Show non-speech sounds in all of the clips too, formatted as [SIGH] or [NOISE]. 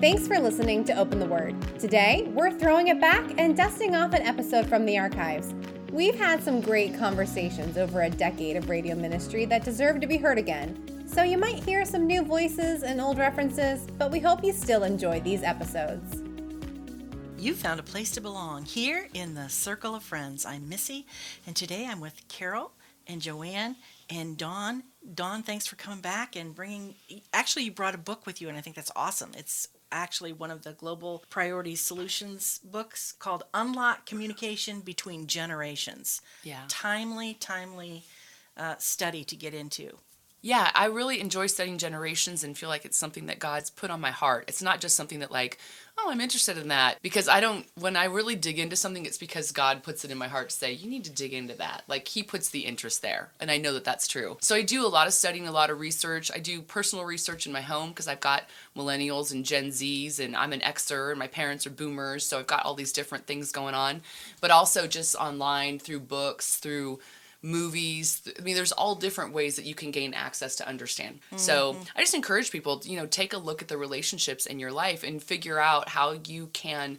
Thanks for listening to Open the Word. Today, we're throwing it back and dusting off an episode from the archives. We've had some great conversations over a decade of radio ministry that deserve to be heard again. So you might hear some new voices and old references, but we hope you still enjoy these episodes. You found a place to belong here in the Circle of Friends. I'm Missy, and today I'm with Carol and Joann and Dawn. Dawn, thanks for coming back and bringing. Actually, you brought a book with you, and I think that's awesome. It's actually one of the Global Priority Solutions books called Unlock Communication Between Generations. Yeah. Timely, timely uh, study to get into. Yeah, I really enjoy studying generations and feel like it's something that God's put on my heart. It's not just something that, like, oh, I'm interested in that. Because I don't, when I really dig into something, it's because God puts it in my heart to say, you need to dig into that. Like, He puts the interest there. And I know that that's true. So I do a lot of studying, a lot of research. I do personal research in my home because I've got millennials and Gen Zs, and I'm an Xer, and my parents are boomers. So I've got all these different things going on. But also just online through books, through movies i mean there's all different ways that you can gain access to understand mm-hmm. so i just encourage people you know take a look at the relationships in your life and figure out how you can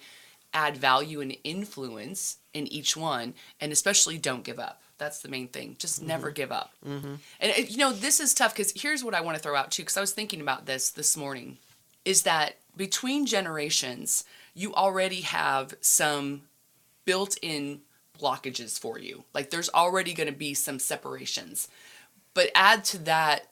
add value and influence in each one and especially don't give up that's the main thing just mm-hmm. never give up mm-hmm. and you know this is tough because here's what i want to throw out too because i was thinking about this this morning is that between generations you already have some built-in blockages for you. Like there's already going to be some separations. But add to that,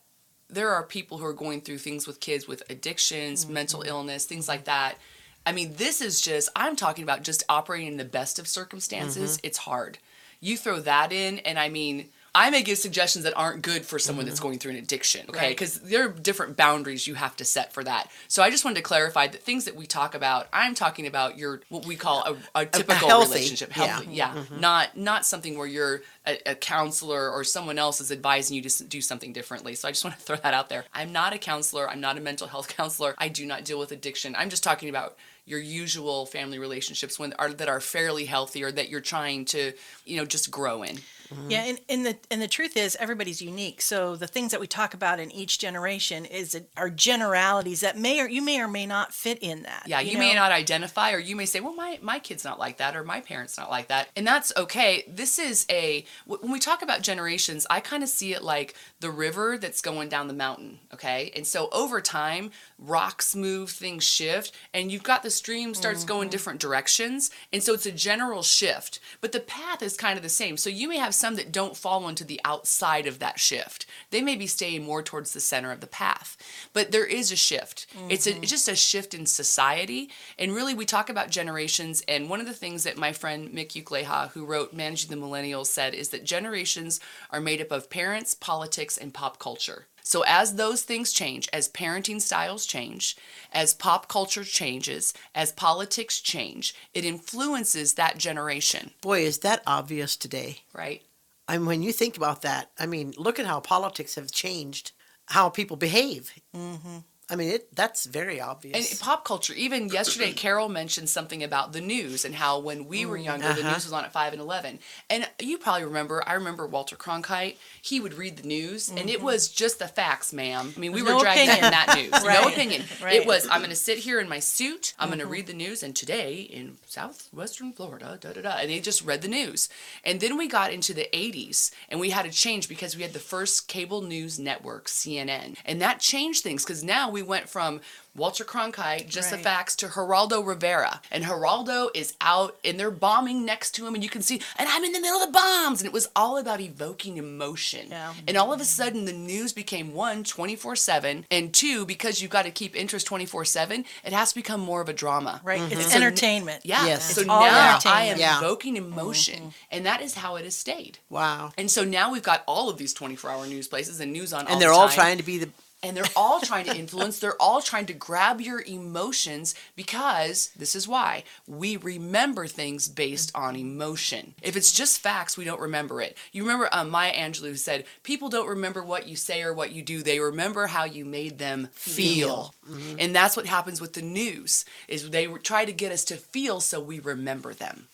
there are people who are going through things with kids with addictions, mm-hmm. mental illness, things like that. I mean, this is just, I'm talking about just operating in the best of circumstances. Mm-hmm. It's hard. You throw that in, and I mean, I may give suggestions that aren't good for someone mm-hmm. that's going through an addiction, okay? Because right. there are different boundaries you have to set for that. So I just wanted to clarify that things that we talk about, I'm talking about your what we call a, a typical a healthy, relationship, healthy, yeah, yeah. Mm-hmm. not not something where you're a, a, counselor or someone else is advising you to do something differently. So I just want to [LAUGHS] throw that out there. I'm not a counselor. I'm not a mental health [LAUGHS] counselor. I do not deal with addiction. I'm just talking about your usual family relationships when are that are fairly healthy or that you're trying to you know just grow in Mm-hmm. Yeah, and, and the and the truth is everybody's unique. So the things that we talk about in each generation is are generalities that may or you may or may not fit in that. Yeah, you, you know? may not identify, or you may say, "Well, my my kid's not like that," or "My parents not like that," and that's okay. This is a when we talk about generations, I kind of see it like the river that's going down the mountain. Okay, and so over time, rocks move, things shift, and you've got the stream starts mm-hmm. going different directions, and so it's a general shift, but the path is kind of the same. So you may have some that don't fall into the outside of that shift. They may be staying more towards the center of the path. But there is a shift. Mm-hmm. It's, a, it's just a shift in society. And really, we talk about generations. And one of the things that my friend Mick Ukleja, who wrote Managing the Millennials, said is that generations are made up of parents, politics, and pop culture. So, as those things change, as parenting styles change, as pop culture changes, as politics change, it influences that generation. Boy, is that obvious today. Right. I mean, when you think about that, I mean, look at how politics have changed, how people behave. Mm-hmm. I mean, it that's very obvious. And pop culture, even yesterday, Carol mentioned something about the news and how when we were mm, younger, uh-huh. the news was on at 5 and 11. And you probably remember, I remember Walter Cronkite, he would read the news, mm-hmm. and it mm-hmm. was just the facts, ma'am. I mean, we no were dragging in that news. [LAUGHS] right. No opinion. Right. It was, I'm going to sit here in my suit, I'm mm-hmm. going to read the news, and today in southwestern Florida, da da da. And they just read the news. And then we got into the 80s, and we had to change because we had the first cable news network, CNN. And that changed things because now we went from Walter Cronkite, just right. the facts, to Geraldo Rivera. And Geraldo is out and they're bombing next to him, and you can see, and I'm in the middle of the bombs. And it was all about evoking emotion. Yeah. And all of a sudden, the news became one, 24 7, and two, because you've got to keep interest 24 7, it has to become more of a drama. Right. Mm-hmm. It's so entertainment. yeah. Yes. So now I am yeah. evoking emotion. Mm-hmm. And that is how it has stayed. Wow. And so now we've got all of these 24 hour news places and news on And they're the all trying to be the and they're all trying to influence they're all trying to grab your emotions because this is why we remember things based on emotion if it's just facts we don't remember it you remember um, maya angelou said people don't remember what you say or what you do they remember how you made them feel mm-hmm. and that's what happens with the news is they try to get us to feel so we remember them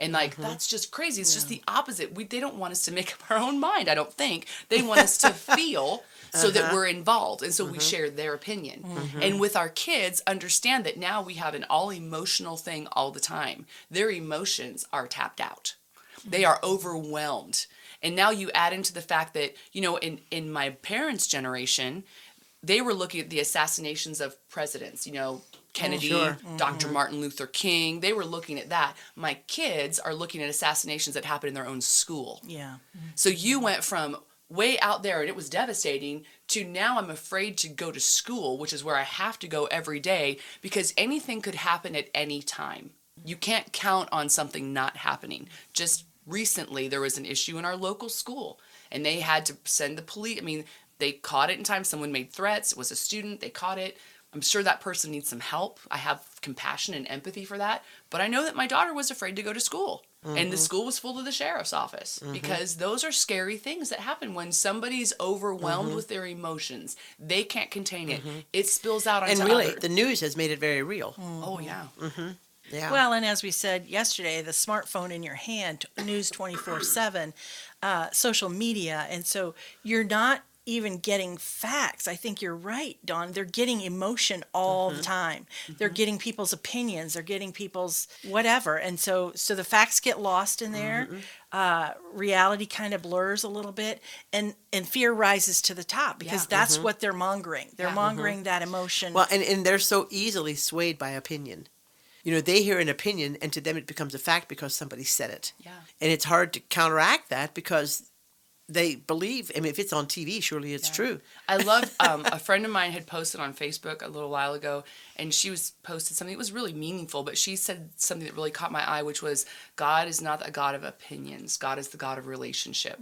And like that's just crazy. It's just the opposite. We they don't want us to make up our own mind, I don't think. They want us to [LAUGHS] feel so that uh-huh. we're involved and so we mm-hmm. share their opinion. Mm-hmm. And with our kids, understand that now we have an all emotional thing all the time. Their emotions are tapped out. They are overwhelmed. And now you add into the fact that, you know, in in my parents' generation, they were looking at the assassinations of presidents, you know, oh, Kennedy, sure. doctor mm-hmm. Martin Luther King. They were looking at that. My kids are looking at assassinations that happened in their own school. Yeah. So you went from way out there and it was devastating to now I'm afraid to go to school, which is where I have to go every day because anything could happen at any time. You can't count on something not happening. Just recently, there was an issue in our local school and they had to send the police. I mean, they caught it in time. Someone made threats. It was a student. They caught it. I'm sure that person needs some help. I have compassion and empathy for that. But I know that my daughter was afraid to go to school. And the mm-hmm. school was full of the sheriff's office mm-hmm. because those are scary things that happen when somebody's overwhelmed mm-hmm. with their emotions. They can't contain it. It spills out onto And really, others. the news has made it very real. oh yeah. Yeah. Well, and as we said yesterday, the smartphone in your hand, news 24 7, uh, social media. And so you're not even getting facts. I think you're right, Dawn. They're getting emotion all the mm-hmm. time. They're mm-hmm. getting people's opinions. They're getting people's whatever. And so, so the facts get lost in there. Mm-hmm. Uh, reality kind of blurs a little bit, and and fear rises to the top because Yeah. that's what they're mongering. They're Yeah. mongering that emotion. Well, and, and they're so easily swayed by opinion. You know, they hear an opinion and to them it becomes a fact because somebody said it. Yeah. And it's hard to counteract that because they believe, I mean, if it's on TV, surely it's Yeah. true. I love [LAUGHS] um, a friend of mine had posted on Facebook a little while ago, and she was posted something that was really meaningful. But she said something that really caught my eye, which was God is not a God of opinions. God is the God of relationship.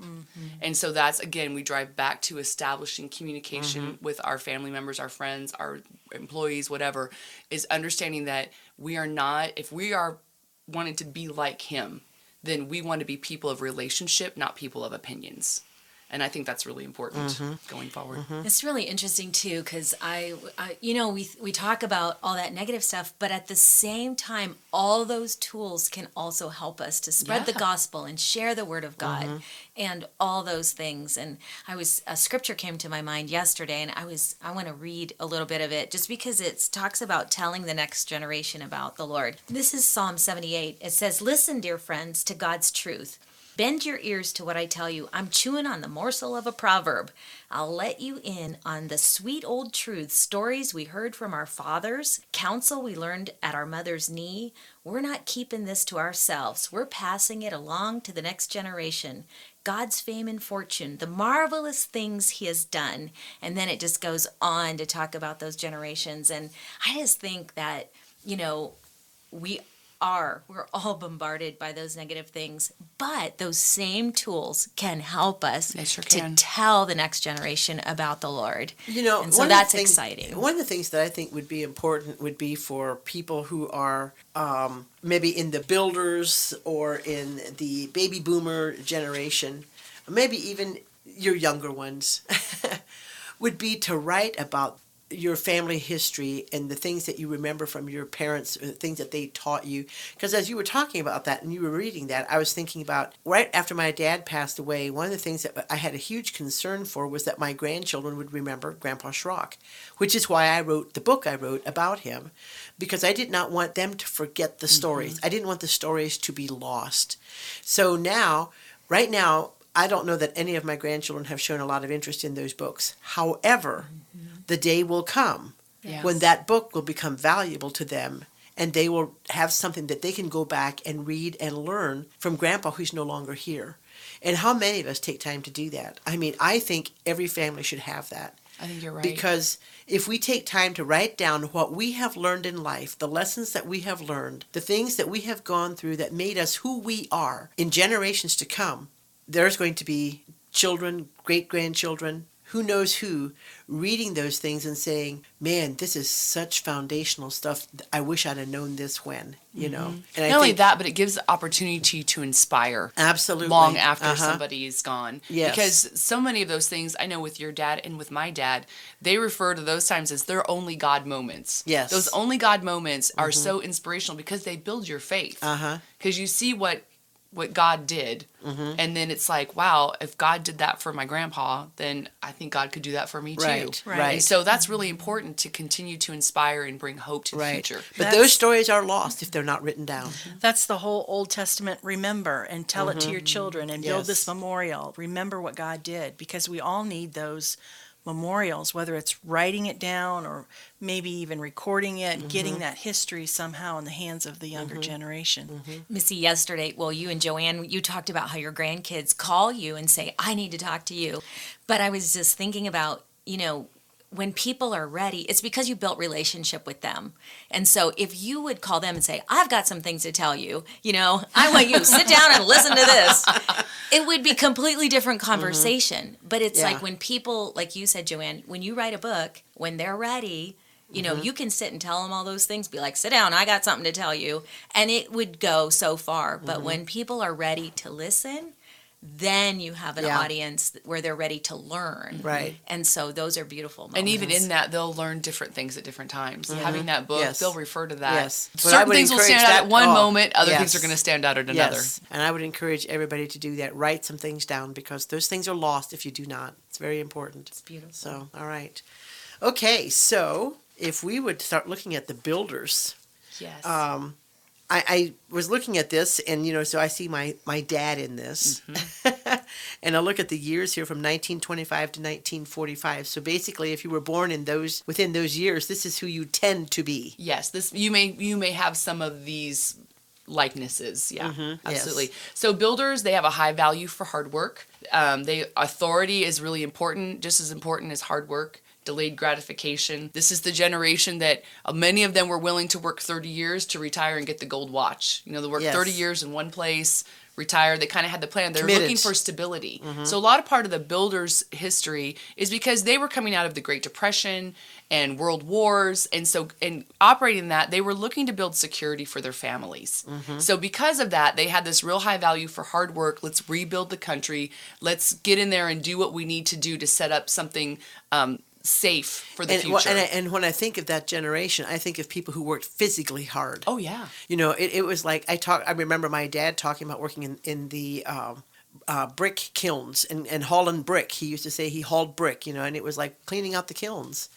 And so that's again we drive back to establishing communication with our family members, our friends, our employees, whatever. Is understanding that we are not if we are wanting to be like Him, then we want to be people of relationship, not people of opinions. And I think that's really important mm-hmm. going forward. Mm-hmm. It's really interesting too, because I, I, you know, we we talk about all that negative stuff, but at the same time, all those tools can also help us to spread the gospel and share the word of God, mm-hmm. and all those things. And I was a scripture came to my mind yesterday, and I was I want to read a little bit of it just because it talks about telling the next generation about the Lord. This is Psalm seventy eight. It says, "Listen, dear friends, to God's truth." Bend your ears to what I tell you. I'm chewing on the morsel of a proverb. I'll let you in on the sweet old truths, stories we heard from our fathers, counsel we learned at our mother's knee. We're not keeping this to ourselves. We're passing it along to the next generation. God's fame and fortune, the marvelous things He has done. And then it just goes on to talk about those generations. And I just think that, you know, we are. We're all bombarded by those negative things but those same tools can help us sure to can. tell the next generation about the lord. You know, and so that's things- exciting. One of the things that I think would be important would be for people who are um, maybe in the builders or in the baby boomer generation, maybe even your younger ones, [LAUGHS] would be to write about your family history and the things that you remember from your parents, uh, things that they taught you. Because as you were talking about that and you were reading that, I was thinking about right after my dad passed away, one of the things that I had a huge concern for was that my grandchildren would remember Grandpa Schrock, which is why I wrote the book I wrote about him, because I did not want them to forget the stories. I didn't want the stories to be lost. So now, right now, I don't know that any of my grandchildren have shown a lot of interest in those books. However, the day will come when that book will become valuable to them and they will have something that they can go back and read and learn from grandpa who's no longer here. And how many of us take time to do that? I mean, I think every family should have that. I think you're right. Because if we take time to write down what we have learned in life, the lessons that we have learned, the things that we have gone through that made us who we are in generations to come, there's going to be children, great grandchildren, who knows who, reading those things and saying, man, this is such foundational stuff. I wish I'd have known this when, you know. And I Not only that, but it gives the opportunity to inspire. Absolutely. Long after Uh-huh. somebody is gone. Yes. Because so many of those things, I know with your dad and with my dad, they refer to those times as their only God moments. Yes. Those only God moments are so inspirational because they build your faith. Uh-huh. Because you see what what God did. Mm-hmm. And then it's like, wow, if God did that for my grandpa, then I think God could do that for me too. Right, Right. right. And so that's really important to continue to inspire and bring hope to the right. future. But That's- those stories are lost if they're not written down. That's the whole Old Testament remember and tell it to your children and build this memorial. Remember what God did because we all need those memorials, whether it's writing it down or maybe even recording it and getting mm-hmm. that history somehow in the hands of the younger mm-hmm. generation. Mm-hmm. Missy, yesterday, well, you and Joann, you talked about how your grandkids call you and say, I need to talk to you. But I was just thinking about, you know, when people are ready, it's because you built relationship with them. And so if you would call them and say, I've got some things to tell you, you know, I want you to sit [LAUGHS] down and listen to this, it would be completely different mm-hmm. conversation. But it's Yeah. like when people, like you said, Joann, when you write a book, when they're ready, you know, mm-hmm. you can sit and tell them all those things, be like, sit down, I got something to tell you. And it would go so far. But mm-hmm. when people are ready to listen, then you have an Yeah. audience where they're ready to learn. Right. And so those are beautiful moments. And even in that, they'll learn different things at different times. Having that book, Yes. they'll refer to that. Yes. But Certain things will stand out that- at one oh, moment, other things are going to stand out at another. Yes. And I would encourage everybody to do that. Write some things down because those things are lost if you do not. It's very important. It's beautiful. So, all right. Okay, so if we would start looking at the builders, Yes. um, I, I was looking at this, and you know, so I see my my dad in this, [LAUGHS] and I look at the years here from 1925 to 1945. So basically, if you were born in those within those years, this is who you tend to be. yes, this you may you may have some of these likenesses. Yeah, Mm-hmm. yes. absolutely. So builders, they have a high value for hard work. Um, they authority is really important, just as important as hard work. Delayed gratification. This is the generation that uh, many of them were willing to work 30 years to retire and get the gold watch. You know, they work Yes. 30 years in one place, retire. They kind of had the plan. They're Committed. looking for stability. So a lot of part of the builders' history is because they were coming out of the Great Depression and world wars and so and operating that they were looking to build security for their families so because of that they had this real high value for hard work let's rebuild the country let's get in there and do what we need to do to set up something um, safe for the And, future well, and, I, and when I think of that generation, I think of people who worked physically hard. oh yeah You know, it, it was like I talk. I remember my dad talking about working in in the um, uh, brick kilns and and hauling brick. He used to say he hauled brick. You know, and it was like cleaning out the kilns,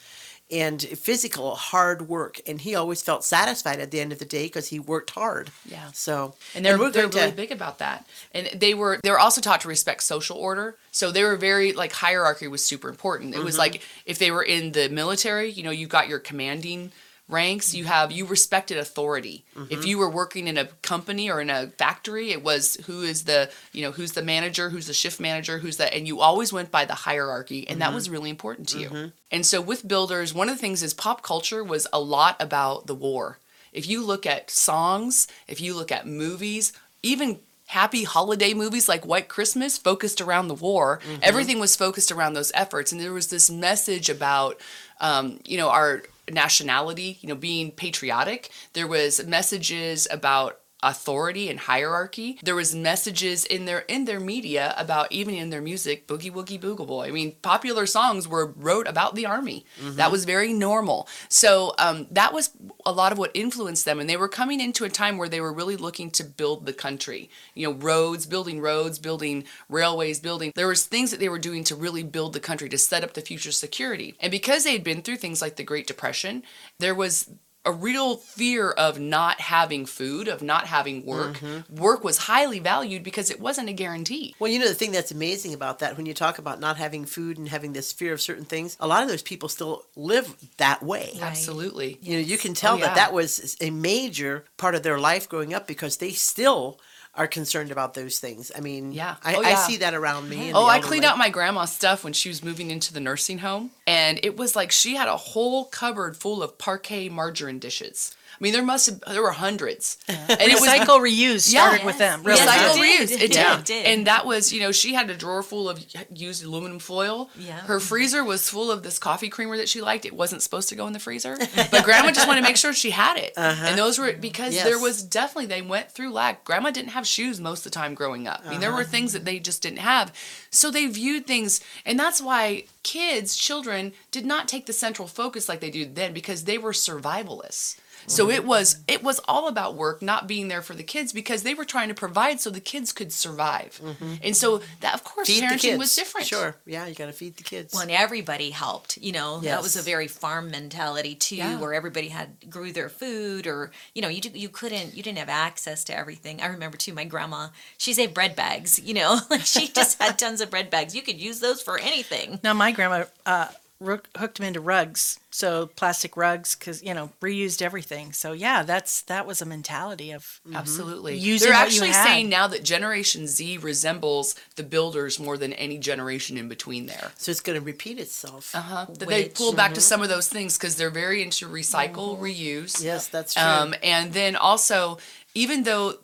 and physical hard work. And he always felt satisfied at the end of the day because he worked hard. Yeah. So and they're, we're they're to- really big about that and they were they were also taught to respect social order so they were very like hierarchy was super important it was mm-hmm. like if they were in the military you know you got your commanding ranks you have you respected authority. If mm-hmm. you were working in a company or in a factory it was who is the you know who's the manager who's the shift manager who's the and you always went by the hierarchy and that mm-hmm. was really important to you. Mm-hmm. And so with builders one of the things is pop culture was a lot about the war. If you look at songs, if you look at movies, even happy holiday movies like White Christmas focused around the war, everything was focused around those efforts. And there was this message about, um, you know, our nationality, you know, being patriotic. There was messages about authority and hierarchy. There was messages in their in their media about even in their music, Boogie Woogie Bugle Boy. I mean, popular songs were wrote about the army. That was very normal. So um, that was a lot of what influenced them, and they were coming into a time where they were really looking to build the country. You know, roads, building roads, building railways, building. There was things that they were doing to really build the country to set up the future security. And because they had been through things like the Great Depression, there was a real fear of not having food, of not having work. Mm-hmm. Work was highly valued because it wasn't a guarantee. Well, you know the thing that's amazing about that when you talk about not having food and having this fear of certain things, a lot of those people still live that way. Right. Absolutely. You know, you can tell Oh, yeah. that that was a major part of their life growing up because they still are concerned about those things. I mean, Yeah. I, Oh, I see that around me. Oh, I cleaned out my grandma's stuff when she was moving into the nursing home, and it was like she had a whole cupboard full of Parkay margarine dishes. I mean, there must have there were hundreds, and it was Recycle, reuse Yeah. started with them. Really. Recycle, reuse. did. It Yeah, did. it did. And that was, you know, she had a drawer full of used aluminum foil. Yeah. Her freezer was full of this coffee creamer that she liked. It wasn't supposed to go in the freezer, but grandma just wanted to make sure she had it. Uh-huh. And those were because Yes. there was definitely, they went through lack. Grandma didn't have shoes most of the time growing up. I mean, there were uh-huh. things that they just didn't have. So they viewed things, and that's why kids, children, did not take the central focus like they do then because they were survivalists. So it was it was all about work, not being there for the kids because they were trying to provide so the kids could survive. And so that of course Feed parenting was different. Sure. Yeah, you got to feed the kids. Well, and everybody helped. You know, that was a very farm mentality too, Yeah. where everybody had grew their food, or you know, you you couldn't, you didn't have access to everything. I remember too, my grandma, she saved bread bags. [LAUGHS] You know, like [LAUGHS] she just had tons of bread bags. You could use those for anything. Now my grandma uh, rook- hooked them into rugs, so plastic rugs, because you know reused everything. So yeah, that's that was a mentality of Absolutely. Using They're what you actually had. saying now that Generation Z resembles the builders more than any generation in between there. so it's going to repeat itself. Uh-huh. That they Which- pull back to some of those things because they're very into recycle, reuse. Yes, that's true. Um, and then also, even though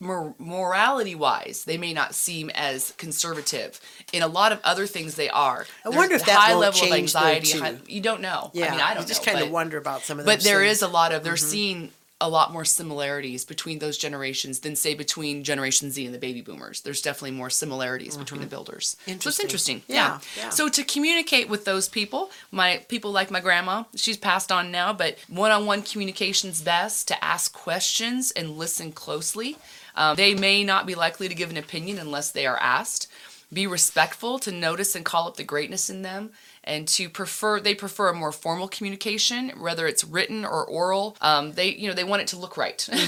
mor- morality wise, they may not seem as conservative, in a lot of other things they are. I There's wonder if that high level of anxiety. high- you don't know. yeah, I mean, I don't you just kind of wonder about some of but there things. is a lot of they're Mm-hmm. seeing a lot more similarities between those generations than say between generation z and the baby boomers there's definitely more similarities between the builders Interesting. so it's Mm-hmm. Interesting. interesting Yeah, yeah. yeah. so to communicate with those people my people like my grandma she's passed on now but one-on-one communication's best to ask questions and listen closely um, they may not be likely to give an opinion unless they are asked. Be respectful to notice and call up the greatness in them and to prefer they prefer a more formal communication whether it's written or oral. Um, they you know they want it to look right. [LAUGHS]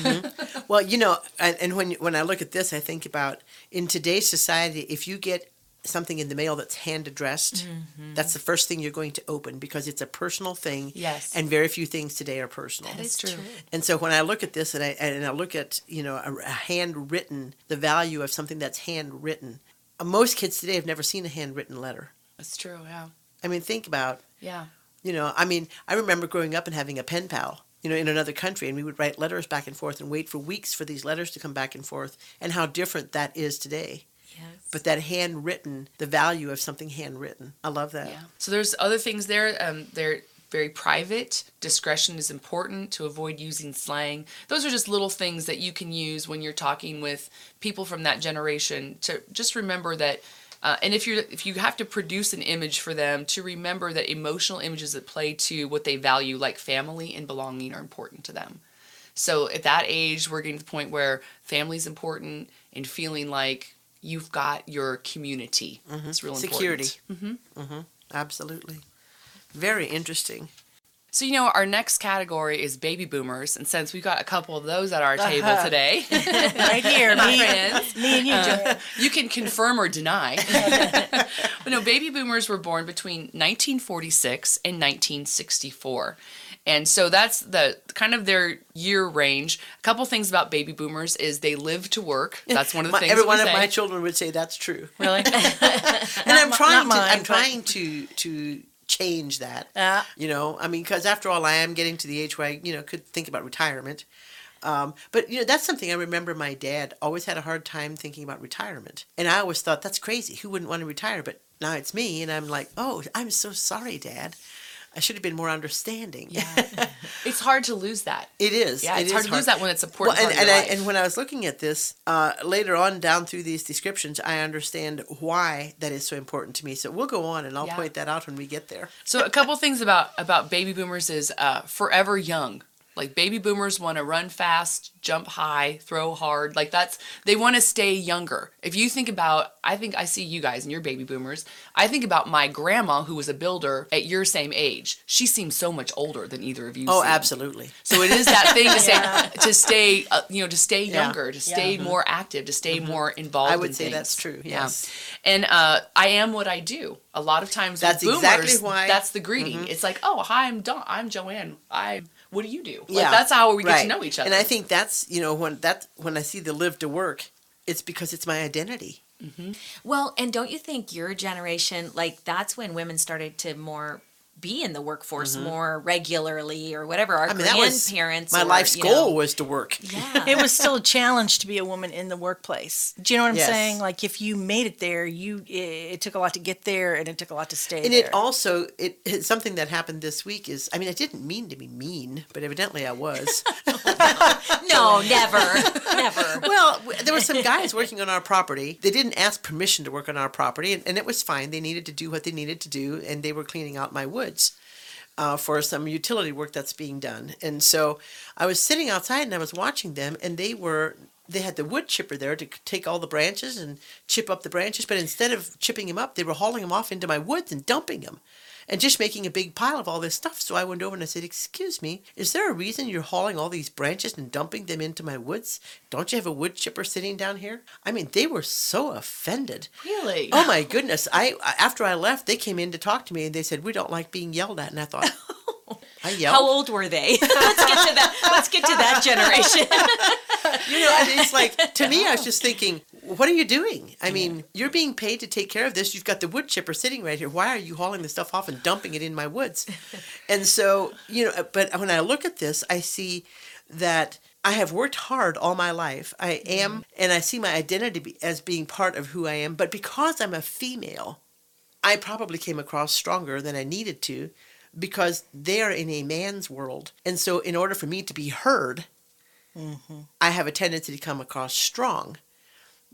Well, you know, and, and when when I look at this, I think about in today's society, if you get something in the mail that's hand addressed, Mm-hmm. that's the first thing you're going to open because it's a personal thing. Yes. And very few things today are personal. That is true. And so when I look at this and I and I look at you know a, a handwritten, the value of something that's handwritten. Most kids today have never seen a handwritten letter. that's true yeah I mean, think about yeah you know. I mean, I remember growing up and having a pen pal. You know, in another country, and we would write letters back and forth and wait for weeks for these letters to come back and forth, and how different that is today. Yes. But that handwritten, the value of something handwritten, I love that. yeah. So there's other things there um, they're very private. Discretion is important to avoid using slang. Those are just little things that you can use when you're talking with people from that generation to just remember that uh, and if you if you have to produce an image for them to remember that emotional images that play to what they value like family and belonging are important to them. So at that age we're getting to the point where family's important and feeling like you've got your community mm-hmm. it's real Security. important Mm-hmm. Absolutely. Very interesting. So you know, our next category is baby boomers, and since we've got a couple of those at our table uh-huh. today, [LAUGHS] right [LAUGHS] here, my me, friends, me and you, uh, Joann. you can confirm or deny. [LAUGHS] but no, baby boomers were born between 1946 and 1964. And so that's the kind of their year range. A couple things about baby boomers is they live to work. That's one of the My- things. every one of my children would say that's true. really. [LAUGHS] and I'm mi- trying to mine, I'm but- trying to to change that. Yeah. You know, I mean, because after all, I am getting to the age where I, you know, could think about retirement. Um, but you know, that's something I remember. My dad always had a hard time thinking about retirement, and I always thought that's crazy. Who wouldn't want to retire? But now it's me, and I'm like, oh, I'm so sorry, Dad. I should have been more understanding. Yeah. [LAUGHS] it's hard to lose that. it is. Yeah, It it's is hard to lose that when it's a important Well, and, and, I, and when I was looking at this uh, later on down through these descriptions, I understand why that is so important to me. So we'll go on, and I'll Yeah. point that out when we get there. So a couple things about about baby boomers is uh, forever young. Like baby boomers want to run fast, jump high, throw hard. Like that's they want to stay younger. If you think about, I think I see you guys and you're baby boomers. I think about my grandma who was a builder at your same age. She seems so much older than either of you. Oh, seem. absolutely. So it is that thing to [LAUGHS] say to stay, uh, you know, to stay Yeah. younger, to stay more active, to stay more involved. I would in say that's things. true, Yeah. yes. And uh, I am what I do. A lot of times, That's with exactly boomers, why- That's the greeting. It's like, oh, hi, I'm Dawn. I'm Joann. I. What do you do? Like, yeah, that's how we get right. to know each other. And I think that's you know when that when I see the live to work, it's because it's my identity. Mm-hmm. Well, and don't you think your generation, like that's when women started to more be in the workforce more regularly or whatever? Our Mm-hmm. I mean, that was grandparents. my or, life's you goal know- was to work. Yeah. it was still a challenge to be a woman in the workplace. Do you know what I'm Yes. saying? Like if you made it there, you it, it took a lot to get there, and it took a lot to stay And there. it also it, it's something that happened this week is I mean I didn't mean to be mean, but evidently I was. [LAUGHS] [LAUGHS] [LAUGHS] no, never, [LAUGHS] never. well, there were some guys working on our property. They didn't ask permission to work on our property, and, and it was fine. They needed to do what they needed to do, and they were cleaning out my woods. uh, for some utility work that's being done. And so I was sitting outside and I was watching them, and they were they had the wood chipper there to take all the branches and chip up the branches, but instead of chipping them up, they were hauling them off into my woods and dumping them and just making a big pile of all this stuff. So I went over and I said, Excuse me, is there a reason you're hauling all these branches and dumping them into my woods? Don't you have a wood chipper sitting down here? I mean, they were so offended. Really? Oh my goodness. I after I left, they came in to talk to me and they said, We don't like being yelled at. And I thought, [LAUGHS] I [LAUGHS] yelled. How old were they? [LAUGHS] let's get to that. Let's get to that [LAUGHS] generation. You know, it's like to me, I was just thinking, what are you doing? I mean, you're being paid to take care of this. You've got the wood chipper sitting right here. Why are you hauling the stuff off and dumping it in my woods? and so, you know, but when I look at this, I see that I have worked hard all my life. I mm-hmm. am, and I see my identity as being part of who I am. But because I'm a female, I probably came across stronger than I needed to because they are in a man's world. And so, in order for me to be heard, mm-hmm. I have a tendency to come across strong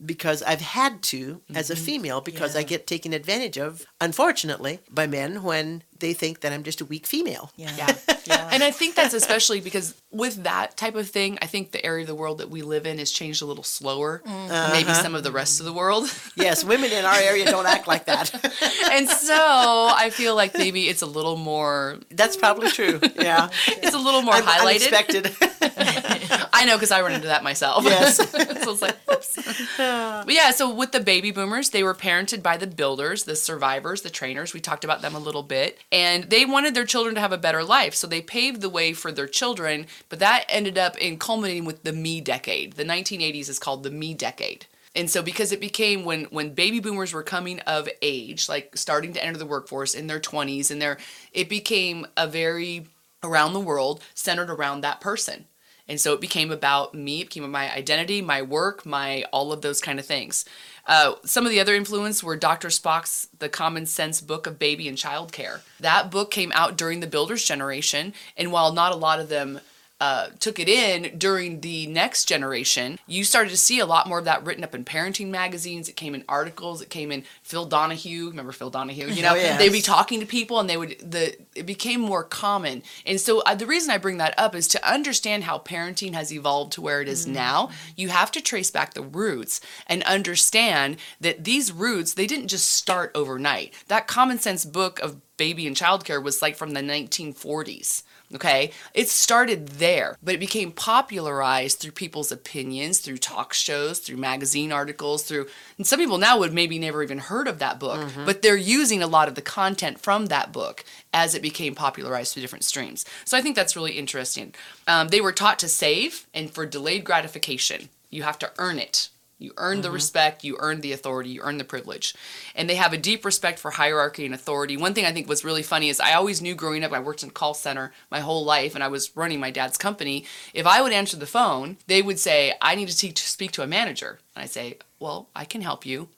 because I've had to as a female because I get taken advantage of, unfortunately, by men when they think that I'm just a weak female. Yeah. Yeah. Yeah. And I think that's especially because with that type of thing, I think the area of the world that we live in has changed a little slower Mm. than maybe Uh-huh. some of the rest of the world. [LAUGHS] Yes, women in our area don't act like that. [LAUGHS] and so I feel like maybe it's a little more That's probably true. Yeah. [LAUGHS] it's a little more I'm highlighted. unexpected. I know because I run into that myself. Yes. [LAUGHS] so it's like, oops. [LAUGHS] but yeah, so with the baby boomers, they were parented by the builders, the survivors, the trainers. We talked about them a little bit. And they wanted their children to have a better life. So they paved the way for their children. But that ended up in culminating with the me decade. The 1980s is called the me decade. And so because it became when when baby boomers were coming of age, like starting to enter the workforce in their 20s and their it became a very around the world centered around that person. And so it became about me, it became my identity, my work, my all of those kind of things. Uh, some of the other influence were Dr. Spock's The Common Sense Book of Baby and Child Care. That book came out during the Builders generation, and while not a lot of them uh, took it in during the next generation, you started to see a lot more of that written up in parenting magazines. It came in articles. It came in Phil Donahue. Remember Phil Donahue? You [LAUGHS] know, Oh, yes. they'd be talking to people, and they would the it became more common. And so uh, the reason I bring that up is to understand how parenting has evolved to where it is now. You have to trace back the roots and understand that these roots they didn't just start overnight. That common sense book of baby and childcare was like from the 1940s. Okay, it started there, but it became popularized through people's opinions, through talk shows, through magazine articles, through, and some people now would maybe never even heard of that book, but they're using a lot of the content from that book as it became popularized through different streams. So I think that's really interesting. Um, they were taught to save, and for delayed gratification, you have to earn it. You earn the respect, you earn the authority, you earn the privilege. And they have a deep respect for hierarchy and authority. One thing I think was really funny is I always knew growing up, I worked in a call center my whole life and I was running my dad's company. If I would answer the phone, they would say, I need to te- to speak to a manager. And I say, Well, I can help you.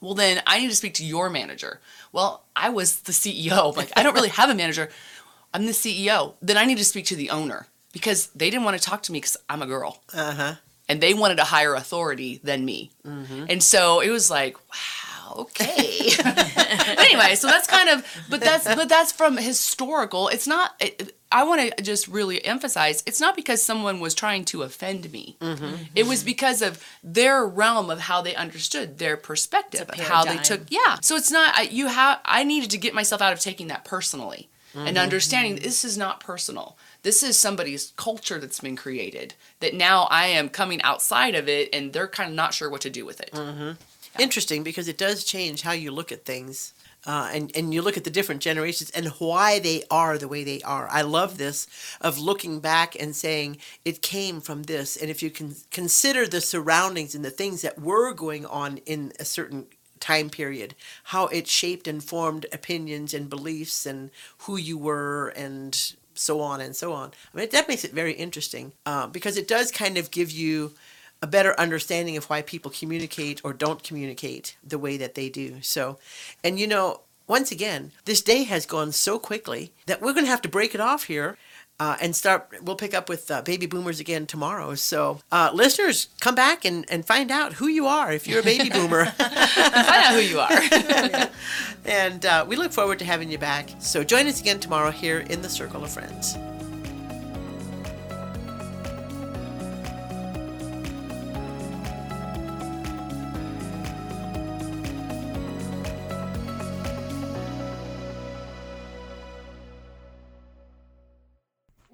Well, then I need to speak to your manager. Well, I was the CEO. Like, I don't really have a manager. I'm the CEO. Then I need to speak to the owner because they didn't want to talk to me because I'm a girl Uh huh. And they wanted a higher authority than me. And so it was like, wow, okay. [LAUGHS] [LAUGHS] anyway, so that's kind of, but that's but that's from historical. It's not. It, I want to just really emphasize it's not because someone was trying to offend me. It was because of their realm of how they understood their perspective, of how they took. Yeah. So it's not I, you have. I needed to get myself out of taking that personally and understanding this is not personal. This is somebody's culture that's been created that now I am coming outside of it and they're kind of not sure what to do with it. Interesting because it does change how you look at things. Uh, and, and you look at the different generations and why they are the way they are. I love this of looking back and saying it came from this. And if you can consider the surroundings and the things that were going on in a certain time period, how it shaped and formed opinions and beliefs and who you were and so on and so on. I mean, that makes it very interesting uh, because it does kind of give you a better understanding of why people communicate or don't communicate the way that they do. So, and you know, once again, this day has gone so quickly that we're going to have to break it off here. uh, and start. We'll pick up with uh, baby boomers again tomorrow. So, uh, listeners, come back and, and find out who you are if you're a baby boomer. [LAUGHS] Find out who you are. [LAUGHS] and uh, we look forward to having you back. So, join us again tomorrow here in the Circle of Friends.